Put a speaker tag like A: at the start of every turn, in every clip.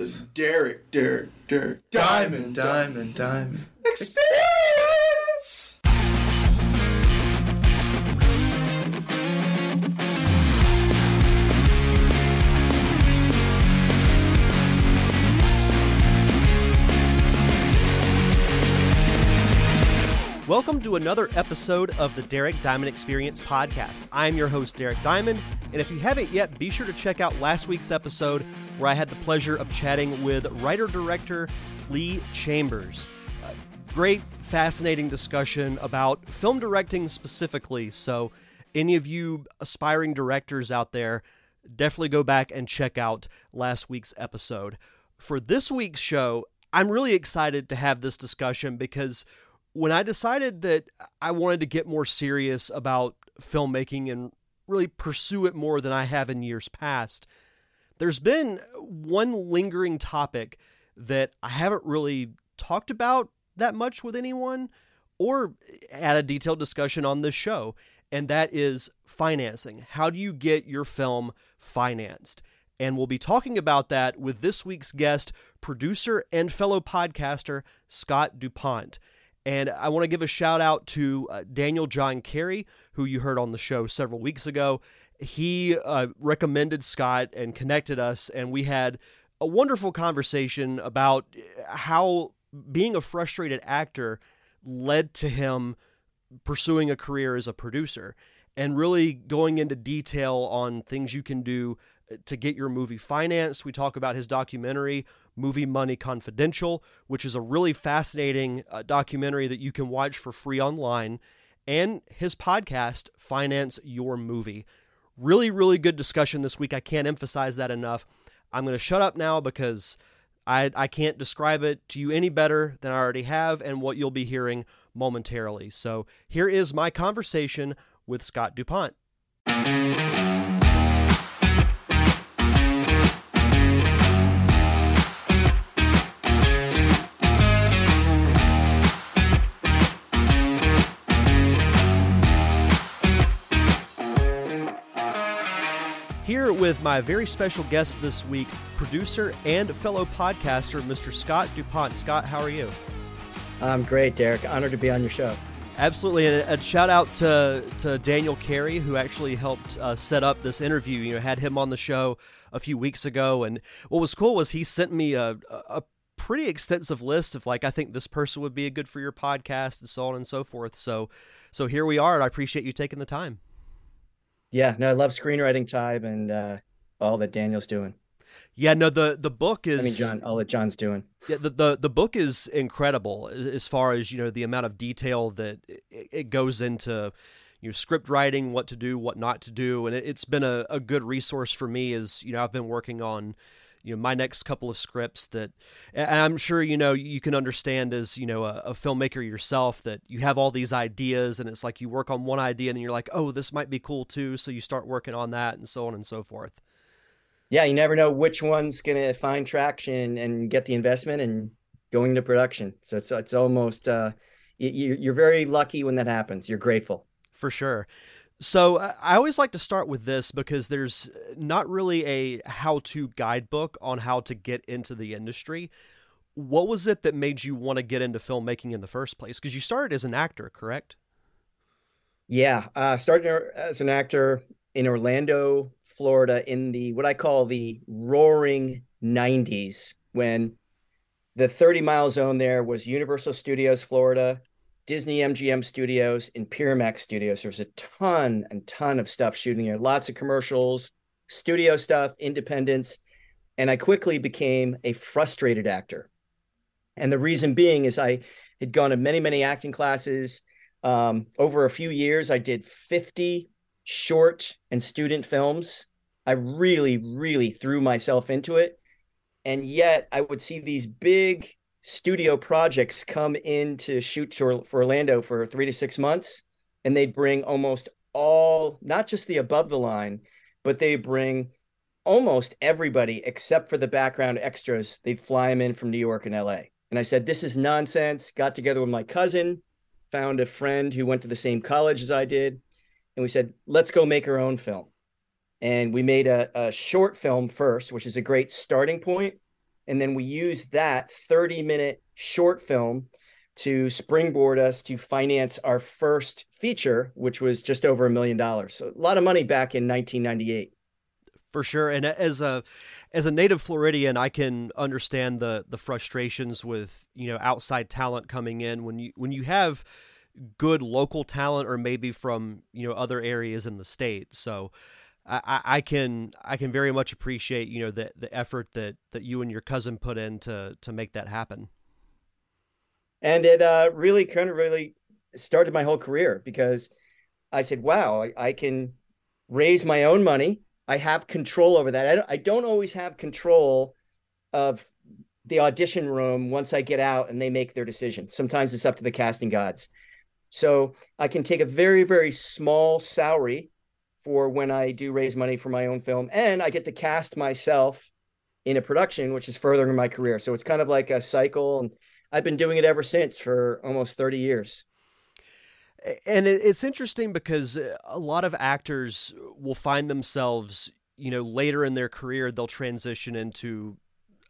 A: This is Derek, Derek, Derek,
B: Diamond, diamond, diamond.
A: experience.
C: Welcome to another episode of the Derek Diamond Experience podcast. I'm your host, Derek Diamond, and if you haven't yet, be sure to check out last week's episode where I had the pleasure of chatting with writer director Lee Chambers. Uh, great, fascinating discussion about film directing specifically. So, any of you aspiring directors out there, definitely go back and check out last week's episode. For this week's show, I'm really excited to have this discussion because when I decided that I wanted to get more serious about filmmaking and really pursue it more than I have in years past, there's been one lingering topic that I haven't really talked about that much with anyone or had a detailed discussion on this show, and that is financing. How do you get your film financed? And we'll be talking about that with this week's guest, producer and fellow podcaster, Scott DuPont. And I want to give a shout out to uh, Daniel John Carey, who you heard on the show several weeks ago. He uh, recommended Scott and connected us, and we had a wonderful conversation about how being a frustrated actor led to him pursuing a career as a producer and really going into detail on things you can do to get your movie financed. We talk about his documentary, Movie Money Confidential, which is a really fascinating uh, documentary that you can watch for free online, and his podcast, Finance Your Movie. Really, really good discussion this week. I can't emphasize that enough. I'm going to shut up now because I, I can't describe it to you any better than I already have and what you'll be hearing momentarily. So here is my conversation with Scott DuPont. With my very special guest this week, producer and fellow podcaster, Mr. Scott DuPont. Scott, how are you?
D: I'm great, Derek. Honored to be on your show.
C: Absolutely, and a, shout out to to Daniel Carey who actually helped uh, set up this interview. You know, had him on the show a few weeks ago, and what was cool was he sent me a, a pretty extensive list of like I think this person would be a good for your podcast and so on and so forth. So, so here we are, and I appreciate you taking the time.
D: Yeah, no, I love screenwriting time and uh, all that Daniel's doing.
C: Yeah, no, the the book is.
D: I mean, John, all that John's doing.
C: Yeah, the, the the book is incredible as far as you know the amount of detail that it, it goes into. You know, script writing, what to do, what not to do, and it, has been a, a good resource for me. As you know, I've been working on you know my next couple of scripts that and i'm sure you know you can understand as you know a, a, filmmaker yourself that you have all these ideas and it's like you work on one idea and then you're like oh this might be cool too. So you start working on that and so on and so forth.
D: Yeah you never know which one's going to find traction and get the investment and going to production. So it's, it's almost uh, you, you're very lucky when that happens. You're grateful.
C: For sure so I always like to start with this because there's not really a how-to guidebook on how to get into the industry. What was it that made you want to get into filmmaking in the first place? Because you started as an actor, correct?
D: Yeah, uh, started as an actor in Orlando, Florida, in the what I call the roaring '90s, when the 30 mile zone there was Universal Studios, Florida, Disney MGM Studios and Miramax Studios. There's a ton and ton of stuff shooting here, lots of commercials, studio stuff, independence. And I quickly became a frustrated actor. And the reason being is I had gone to many, many acting classes. Um, over a few years, I did 50 short and student films. I really, really threw myself into it. And yet I would see these big studio projects come in to shoot for, for Orlando for three to six months, and they'd bring almost all, not just the above the line, but they bring almost everybody except for the background extras. They'd fly them in from New York and LA. And I said, This is nonsense. Got together with my cousin, found a friend who went to the same college as I did. And we said, Let's go make our own film. And we made a, a short film first, which is a great starting point And then we used that 30 minute short film to springboard us to finance our first feature, which was just over a million dollars. So a lot of money back in 1998.
C: For sure, and as a as a native Floridian, I can understand the the frustrations with you know outside talent coming in when you when you have good local talent or maybe from you know other areas in the state. So I, I can I can very much appreciate you know the the effort that that you and your cousin put in to to make that happen.
D: And it uh, really kind of really started my whole career because I said, "Wow, I, I can raise my own money. I have control over that. I don't, I don't always have control of the audition room once I get out and they make their decision. Sometimes it's up to the casting gods. So I can take a very, very small salary for when I do raise money for my own film, and I get to cast myself in a production, which is furthering my career. So it's kind of like a cycle, and I've been doing it ever since for almost 30 years.
C: And it's interesting because uh, a lot of actors will find themselves, you know, later in their career, they'll transition into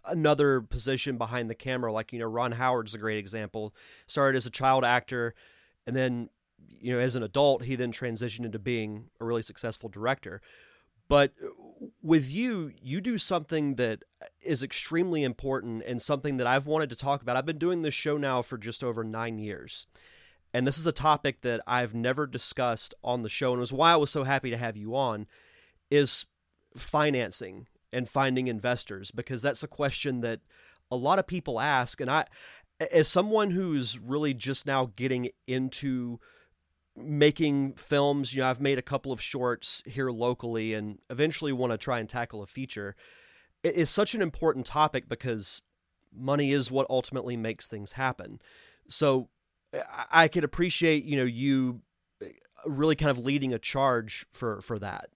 C: another position behind the camera. Like, you know, Ron Howard's a great example. Started as a child actor, and then you know as an adult he then transitioned into being a really successful director. But uh, with you you do something that is extremely important and something that I've wanted to talk about. I've been doing this show now for just over 9 years. And this is a topic that I've never discussed on the show and it was why I was so happy to have you on is financing and finding investors because that's a question that a lot of people ask. And I as someone who's really just now getting into making films, you know, I've made a couple of shorts here locally and eventually want to try and tackle a feature. It is such an important topic because money is what ultimately makes things happen. So I could appreciate, you know, you uh, really kind of leading a charge for for that.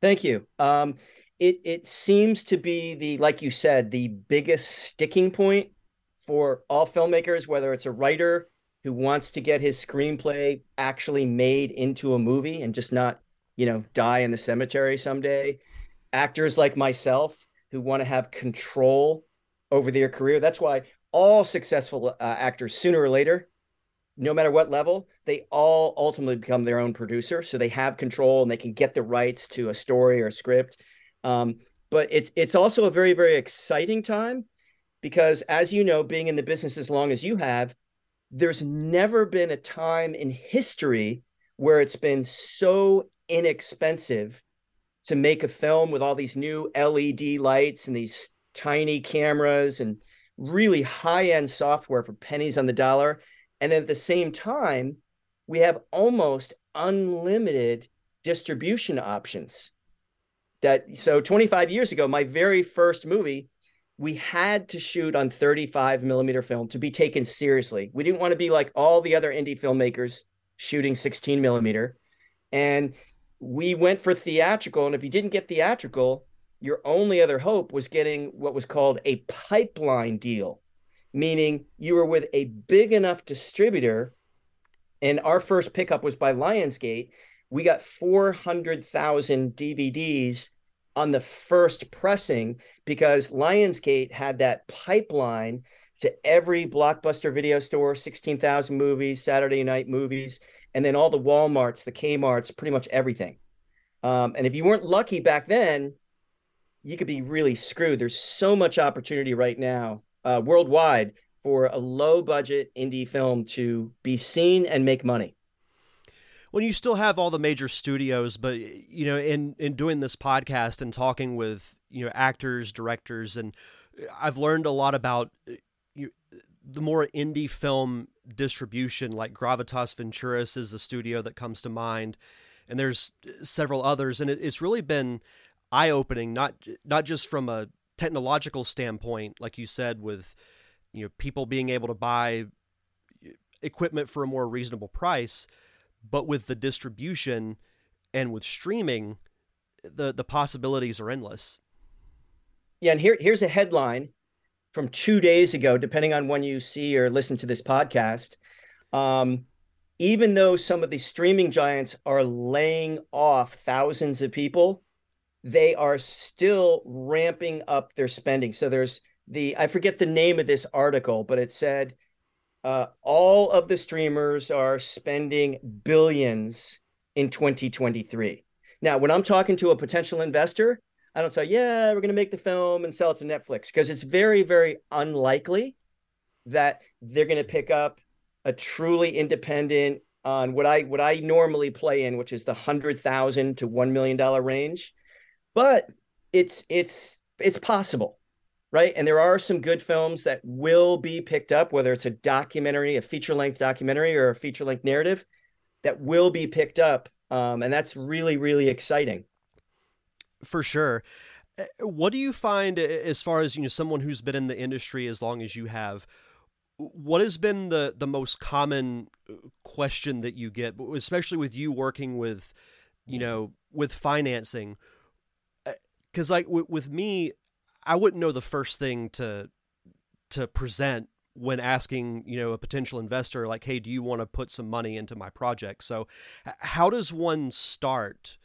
D: Thank you. Um, it it seems to be the like you said the biggest sticking point for all filmmakers, whether it's a writer who wants to get his screenplay actually made into a movie and just not, you know, die in the cemetery someday. Actors like myself who want to have control over their career. That's why all successful uh, actors, sooner or later, no matter what level, they all ultimately become their own producer. So they have control and they can get the rights to a story or a script. Um, but it's it's also a very very exciting time because as you know being in the business as long as you have there's never been a time in history where it's been so inexpensive to make a film with all these new LED lights and these tiny cameras and really high end software for pennies on the dollar. And at the same time, we have almost unlimited distribution options. That so 25 years ago, my very first movie we had to shoot on 35 millimeter film to be taken seriously. We didn't want to be like all the other indie filmmakers shooting 16 millimeter. And we went for theatrical. And if you didn't get theatrical, your only other hope was getting what was called a pipeline deal, meaning you were with a big enough distributor. And our first pickup was by Lionsgate. We got 400,000 DVDs on the first pressing because Lionsgate had that pipeline to every blockbuster video store, 16,000 movies, Saturday night movies, and then all the Walmarts, the Kmarts, pretty much everything. Um, and if you weren't lucky back then, you could be really screwed. There's so much opportunity right now uh, worldwide for a low budget indie film to be seen and make money
C: when you still have all the major studios, but you know, in in doing this podcast and talking with you know actors, directors, and I've learned a lot about uh, you, the more indie film distribution. Like Gravitas Ventures is a studio that comes to mind, and there's several others, and it, it's really been eye opening. Not not just from a technological standpoint, like you said, with you know people being able to buy equipment for a more reasonable price but with the distribution and with streaming, the the possibilities are endless.
D: Yeah, and here here's a headline from two days ago, depending on when you see or listen to this podcast. Um, even though some of the streaming giants are laying off thousands of people, they are still ramping up their spending. So there's the I forget the name of this article, but it said uh, all of the streamers are spending billions in 2023. Now, when I'm talking to a potential investor, I don't say, yeah, we're going to make the film and sell it to Netflix because it's very, very unlikely that they're going to pick up a truly independent on what I what I normally play in, which is the hundred thousand to one million dollar range. But it's it's it's possible, right? And there are some good films that will be picked up, whether it's a documentary, a feature length documentary, or a feature length narrative, that will be picked up, um, and that's really really exciting.
C: For sure. Uh, what do you find as far as you know someone who's been in the industry as long as you have? what has been the the most common uh, question that you get especially with you working with you know with financing because uh, like with me i wouldn't know the first thing to to present when asking you know a potential investor like hey do you want to put some money into my project? So how does one start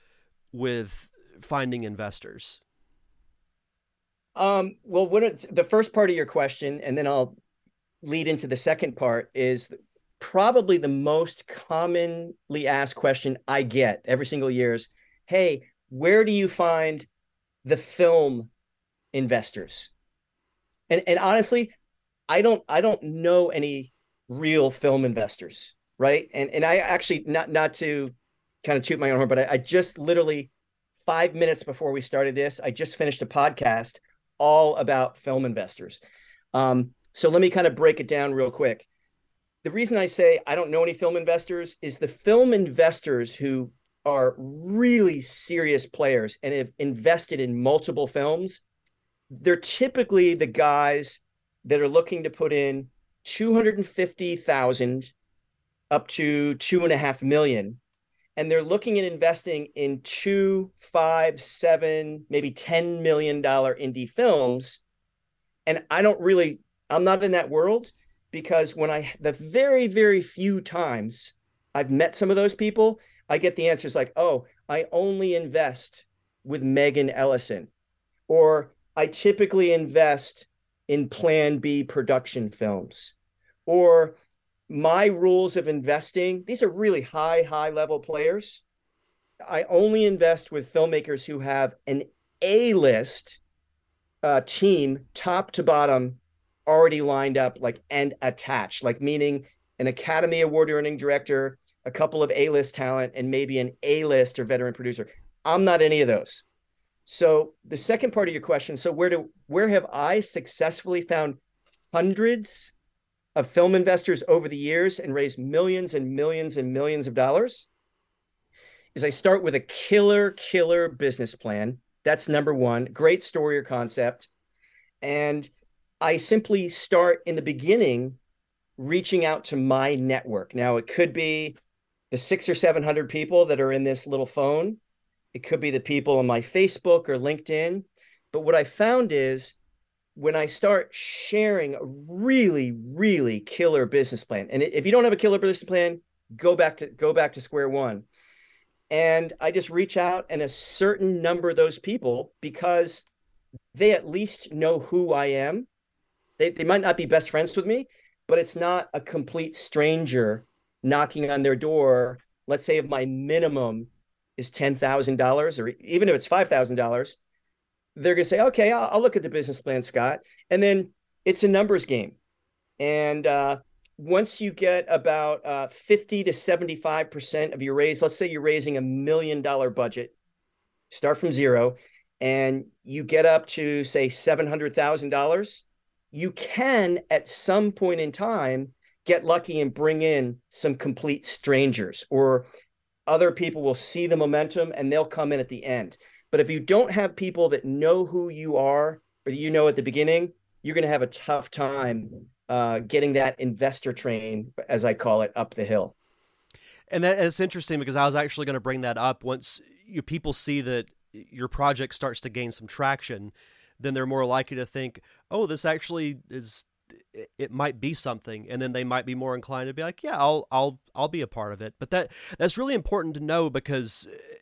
C: with finding investors?
D: Um well when it, the first part of your question and then i'll lead into the second part is probably the most commonly asked question I get every single year is, hey, where do you find the film investors? And and honestly, I don't I don't know any real film investors, right? And and I actually not not to kind of toot my own horn, but I, I just literally five minutes before we started this, I just finished a podcast all about film investors. Um, so let me kind of break it down real quick. The reason I say I don't know any film investors is the film investors who are really serious players and have invested in multiple films. They're typically the guys that are looking to put in 250,000 up to two and a half million. And they're looking at investing in two, five, seven, maybe $10 million indie films. And I don't really I'm not in that world because when I the very very few times I've met some of those people, I get the answers like, "Oh, I only invest with Megan Ellison," or "I typically invest in Plan B production films," or my rules of investing. These are really high high level players. I only invest with filmmakers who have an A list uh, team, top to bottom, already lined up like and attached like meaning an academy award winning director a couple of a-list talent and maybe an a-list or veteran producer i'm not any of those so the second part of your question so where do where have i successfully found hundreds of film investors over the years and raised millions and millions and millions of dollars? Is i start with a killer killer business plan. That's number one great story or concept. And I simply start in the beginning reaching out to my network. Now, it could be the six or 700 people that are in this little phone, it could be the people on my Facebook or LinkedIn. But what I found is when I start sharing a really, really killer business plan, and if you don't have a killer business plan, go back to go back to square one. And I just reach out and a certain number of those people because they at least know who I am they, they might not be best friends with me, but it's not a complete stranger knocking on their door. Let's say of my minimum is $10,000 or even if it's $5,000, they're going to say, okay, I'll, I'll, look at the business plan, Scott. And then it's a numbers game. And uh, once you get about uh, 50 to 75% of your raise, let's say you're raising a million dollar budget, start from zero, and you get up to say $700,000 you can at some point in time get lucky and bring in some complete strangers or other people will see the momentum and they'll come in at the end. But if you don't have people that know who you are or you know at the beginning, you're going to have a tough time uh, getting that investor train, as I call it, up the hill.
C: And that is interesting because I was actually going to bring that up once you people see that your project starts to gain some traction then they're more likely to think, oh, this actually is it might be something and then they might be more inclined to be like yeah i'll i'll i'll be a part of it but that that's really important to know because eh,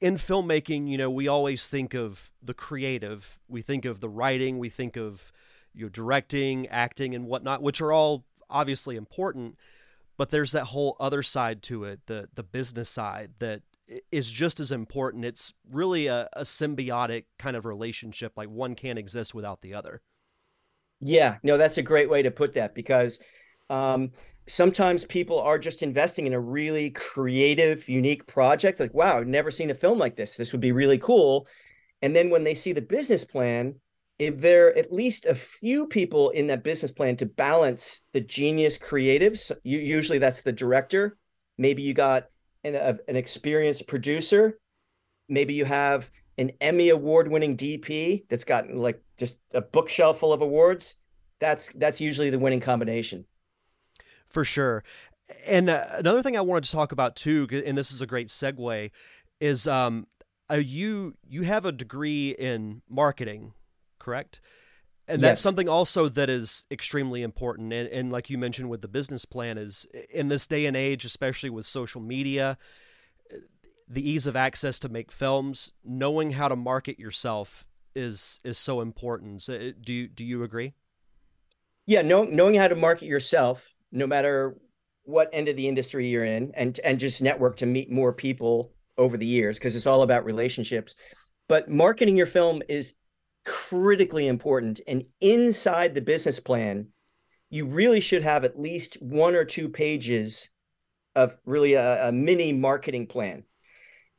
C: in filmmaking, you know, we always think of the creative. We think of the writing. We think of you directing, acting, and whatnot, which are all obviously important. But there's that whole other side to it, the the business side that is just as important. It's really a, a symbiotic kind of relationship. Like one can't exist without the other.
D: Yeah, no, that's a great way to put that because um, sometimes people are just investing in a really creative, unique project. Like, wow, I've never seen a film like this. This would be really cool. And then when they see the business plan, if there are at least a few people in that business plan to balance the genius creatives, you, usually that's the director. Maybe you got an, a, an experienced producer. Maybe you have an Emmy award winning DP that's got like just a bookshelf full of awards. That's that's usually the winning combination
C: for sure. And uh, another thing I wanted to talk about too, and this is a great segue, is um, uh, you you have a degree in marketing, correct? And that's yes. something also that is extremely important. And, and like you mentioned with the business plan, is in this day and age, especially with social media, the ease of access to make films, knowing how to market yourself is is so important. So uh, do you, do you agree?
D: Yeah, know, knowing how to market yourself no matter what end of the industry you're in and and just network to meet more people over the years because it's all about relationships but marketing your film is critically important and inside the business plan you really should have at least one or two pages of really a, a mini marketing plan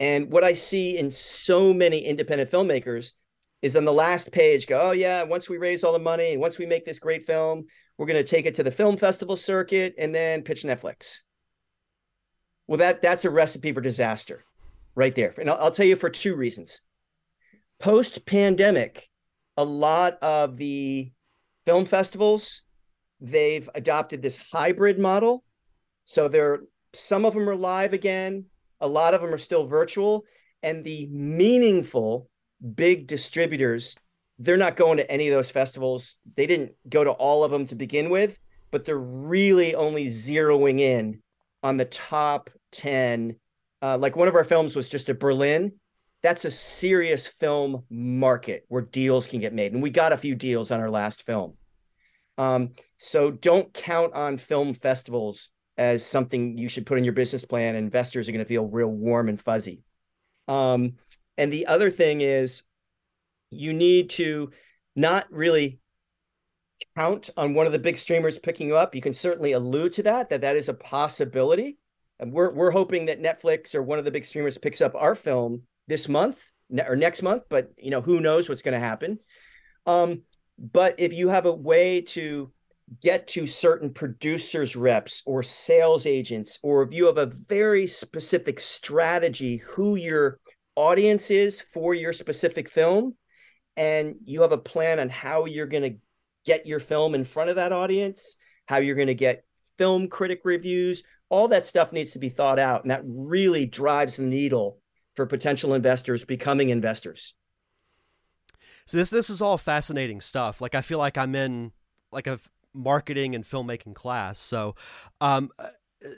D: and what i see in so many independent filmmakers is on the last page go oh yeah once we raise all the money once we make this great film we're going to take it to the film festival circuit and then pitch Netflix. Well, that that's a recipe for disaster right there. And I'll, I'll tell you for two reasons. Post pandemic, a lot of the film festivals they've adopted this hybrid model. So there some of them are live again, a lot of them are still virtual, and the meaningful big distributors they're not going to any of those festivals. They didn't go to all of them to begin with, but they're really only zeroing in on the top 10. Uh, like one of our films was just a Berlin. That's a serious film market where deals can get made. And we got a few deals on our last film. Um, so don't count on film festivals as something you should put in your business plan. Investors are going to feel real warm and fuzzy. Um, and the other thing is, you need to not really count on one of the big streamers picking you up. You can certainly allude to that, that that is a possibility. And we're, we're hoping that Netflix or one of the big streamers picks up our film this month or next month, but you know, who knows what's going to happen. Um, but if you have a way to get to certain producers reps or sales agents, or if you have a very specific strategy, who your audience is for your specific film, and you have a plan on how you're going to get your film in front of that audience, how you're going to get film critic reviews, all that stuff needs to be thought out. And that really drives the needle for potential investors becoming investors.
C: So this this is all fascinating stuff. Like I feel like I'm in like a marketing and filmmaking class. So um, uh,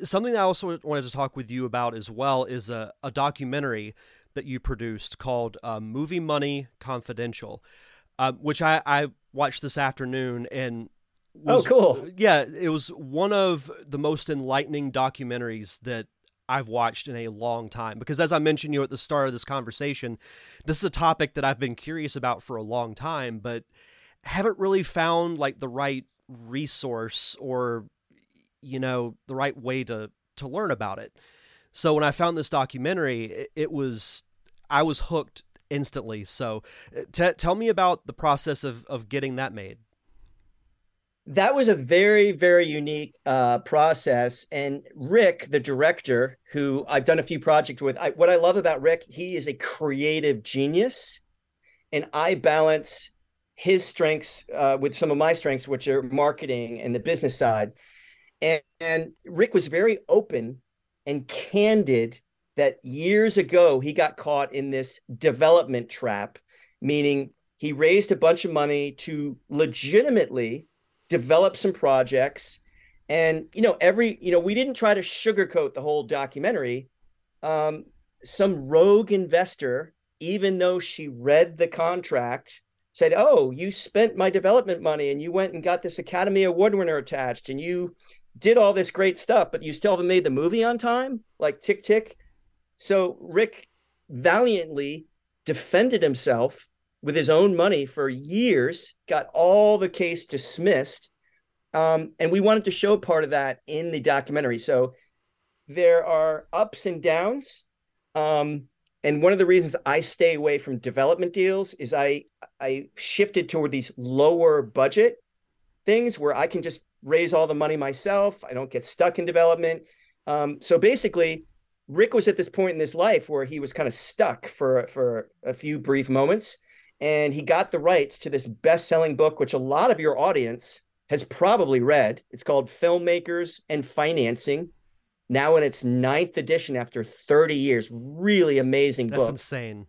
C: something I also wanted to talk with you about as well is a, a documentary that you produced called uh, Movie Money Confidential, uh, which I, I watched this afternoon and
D: oh, was, oh cool
C: yeah it was one of the most enlightening documentaries that I've watched in a long time because as I mentioned you at the start of this conversation this is a topic that I've been curious about for a long time but haven't really found like the right resource or you know the right way to to learn about it so when I found this documentary, it, it was I was hooked instantly. So uh, t- tell me about the process of of getting that made.
D: That was a very very unique uh, process, and Rick, the director, who I've done a few projects with, I, what I love about Rick, he is a creative genius, and I balance his strengths uh, with some of my strengths, which are marketing and the business side. And, and Rick was very open and candid that years ago he got caught in this development trap, meaning he raised a bunch of money to legitimately develop some projects. And, you know, every, you know, we didn't try to sugarcoat the whole documentary. Um, some rogue investor, even though she read the contract, said, "Oh, you spent my development money and you went and got this Academy Award winner attached and you did all this great stuff, but you still haven't made the movie on time." Like tick tick. So Rick valiantly defended himself with his own money for years, got all the case dismissed. Um, and we wanted to show part of that in the documentary. So there are ups and downs. Um, and one of the reasons I stay away from development deals is I I shifted toward these lower budget things where I can just raise all the money myself. I don't get stuck in development. Um, so basically, Rick was at this point in his life where he was kind of stuck for for a few brief moments, and he got the rights to this best-selling book, which a lot of your audience has probably read. It's called Filmmakers and Financing now in its ninth edition after 30 years. Really amazing book.
C: That's
D: book.
C: insane.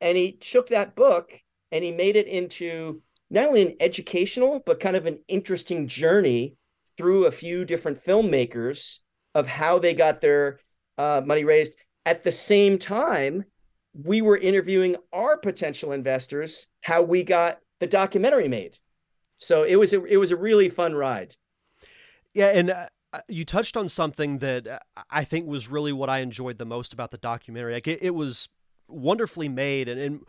D: And he took that book and he made it into not only an educational, but kind of an interesting journey through a few different filmmakers of how they got their uh, money raised. At the same time, we were interviewing our potential investors, how we got the documentary made. So it was a, it was a really fun ride.
C: Yeah, and uh, you touched on something that uh, I think was really what I enjoyed the most about the documentary. Like it, it was wonderfully made, and, and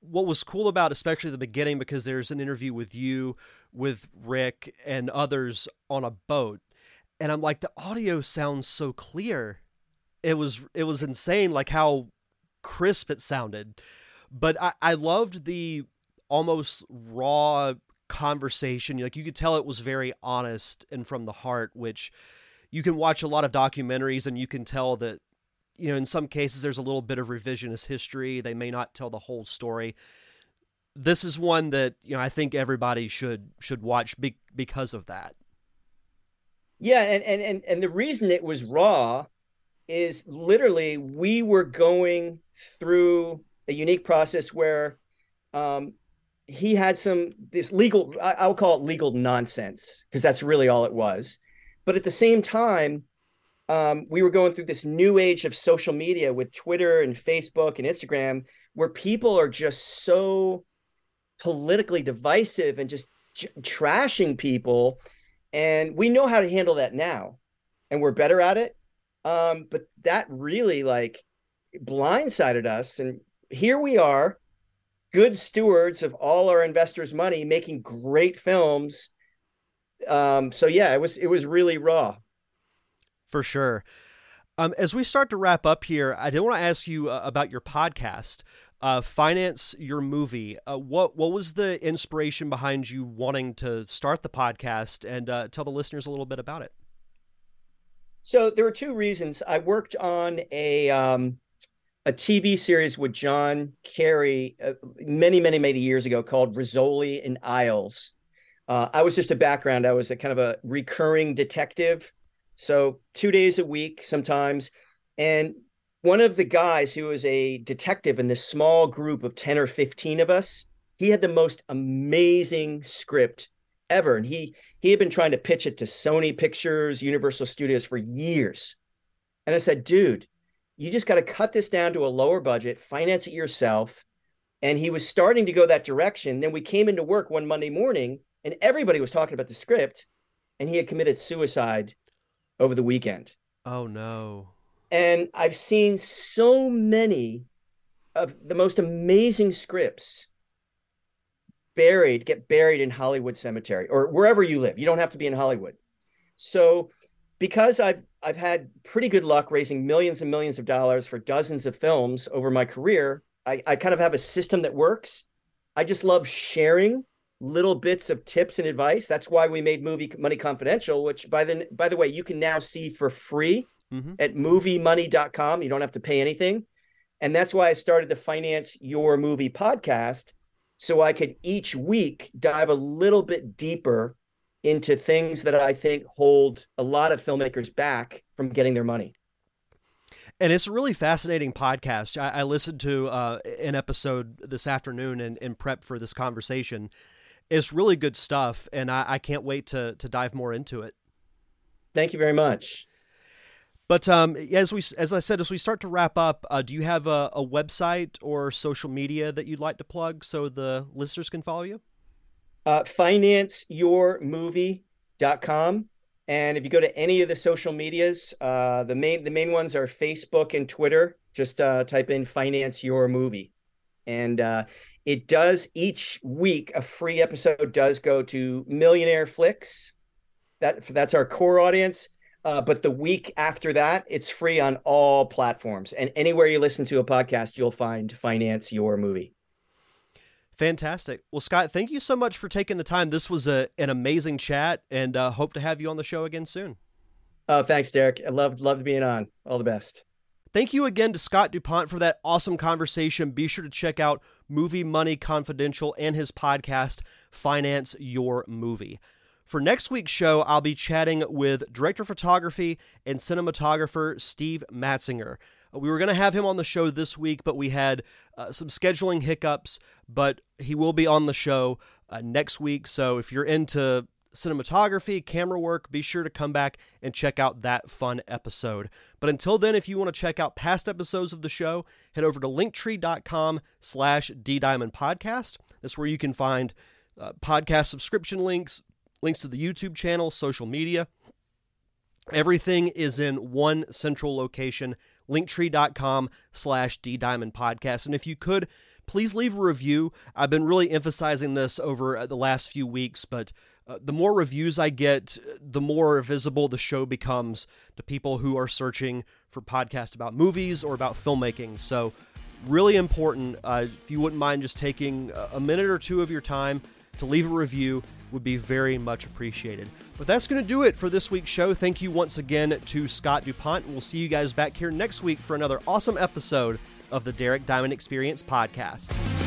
C: what was cool about especially the beginning because there's an interview with you, with Rick, and others on a boat, and I'm like the audio sounds so clear. It was it was insane, like how crisp it sounded. But I, I loved the almost raw conversation. Like you could tell it was very honest and from the heart, which you can watch a lot of documentaries and you can tell that you know in some cases there's a little bit of revisionist history. They may not tell the whole story. This is one that you know I think everybody should should watch be, because of that.
D: Yeah, and and and and the reason it was raw is literally we were going through a unique process where um, he had some this legal I, will call it legal nonsense because that's really all it was. But at the same time um, we were going through this new age of social media with twitter and facebook and instagram where people are just so politically divisive and just j- trashing people. And we know how to handle that now and we're better at it. Um, but that really like blindsided us. And here we are good stewards of all our investors' money, making great films. Um, so yeah, it was it was really raw.
C: For sure. Um, as we start to wrap up here, I did want to ask you uh, about your podcast, uh, "Finance Your Movie." Uh, what what was the inspiration behind you wanting to start the podcast, and uh, tell the listeners a little bit about it?
D: So there were two reasons. I worked on a um, a TV series with John Carey uh, many, many, many years ago called Rizzoli and Isles. Uh, I was just a background. I was a kind of a recurring detective. So two days a week sometimes. And one of the guys who was a detective in this small group of 10 or 15 of us, he had the most amazing script ever. And he he had been trying to pitch it to Sony Pictures, Universal Studios for years. And I said, dude, you just got to cut this down to a lower budget, finance it yourself. And he was starting to go that direction. Then we came into work one Monday morning and everybody was talking about the script and he had committed suicide over the weekend.
C: Oh no.
D: And I've seen so many of the most amazing scripts buried, get buried in Hollywood Cemetery or wherever you live. You don't have to be in Hollywood. So because I've I've had pretty good luck raising millions and millions of dollars for dozens of films over my career. I, I kind of have a system that works. I just love sharing little bits of tips and advice. That's why we made Movie Money Confidential, which by the by the way, you can now see for free mm-hmm. at moviemoney.com. You don't have to pay anything. And that's why I started the Finance Your Movie podcast. So I could each week dive a little bit deeper into things that I think hold a lot of filmmakers back from getting their money.
C: And it's a really fascinating podcast. I, I listened to uh, an episode this afternoon in, in prep for this conversation. It's really good stuff, and I, I can't wait to to dive more into it.
D: Thank you very much.
C: But um, as we, as I said, as we start to wrap up, uh, do you have a, a, website or social media that you'd like to plug so the listeners can follow you?
D: Uh, financeyourmovie.com. And if you go to any of the social medias, uh, the main the main ones are Facebook and Twitter. Just uh, type in "finance your movie," and uh, it does each week a free episode does go to Millionaire Flicks. That that's our core audience uh, but the week after that, it's free on all platforms. And anywhere you listen to a podcast, you'll find Finance Your Movie.
C: Fantastic. Well, Scott, thank you so much for taking the time. This was a, an amazing chat and uh, hope to have you on the show again soon.
D: Oh, thanks, Derek. I loved, loved being on. All the best.
C: Thank you again to Scott DuPont for that awesome conversation. Be sure to check out Movie Money Confidential and his podcast, Finance Your Movie. For next week's show, I'll be chatting with director of photography and cinematographer Steve Matzinger. We were going to have him on the show this week, but we had uh, some scheduling hiccups. But he will be on the show uh, next week. So if you're into cinematography, camera work, be sure to come back and check out that fun episode. But until then, if you want to check out past episodes of the show, head over to linktree.com slash ddiamondpodcast. That's where you can find uh, podcast subscription links, links to the YouTube channel, social media. Everything is in one central location, linktree.com slash ddiamondpodcast. And if you could, please leave a review. I've been really emphasizing this over uh, the last few weeks, but uh, the more reviews I get, the more visible the show becomes to people who are searching for podcasts about movies or about filmmaking. So, really important. Uh, if you wouldn't mind just taking a minute or two of your time to leave a review would be very much appreciated. But that's going to do it for this week's show. Thank you once again to Scott DuPont. We'll see you guys back here next week for another awesome episode of the Derek Diamond Experience podcast.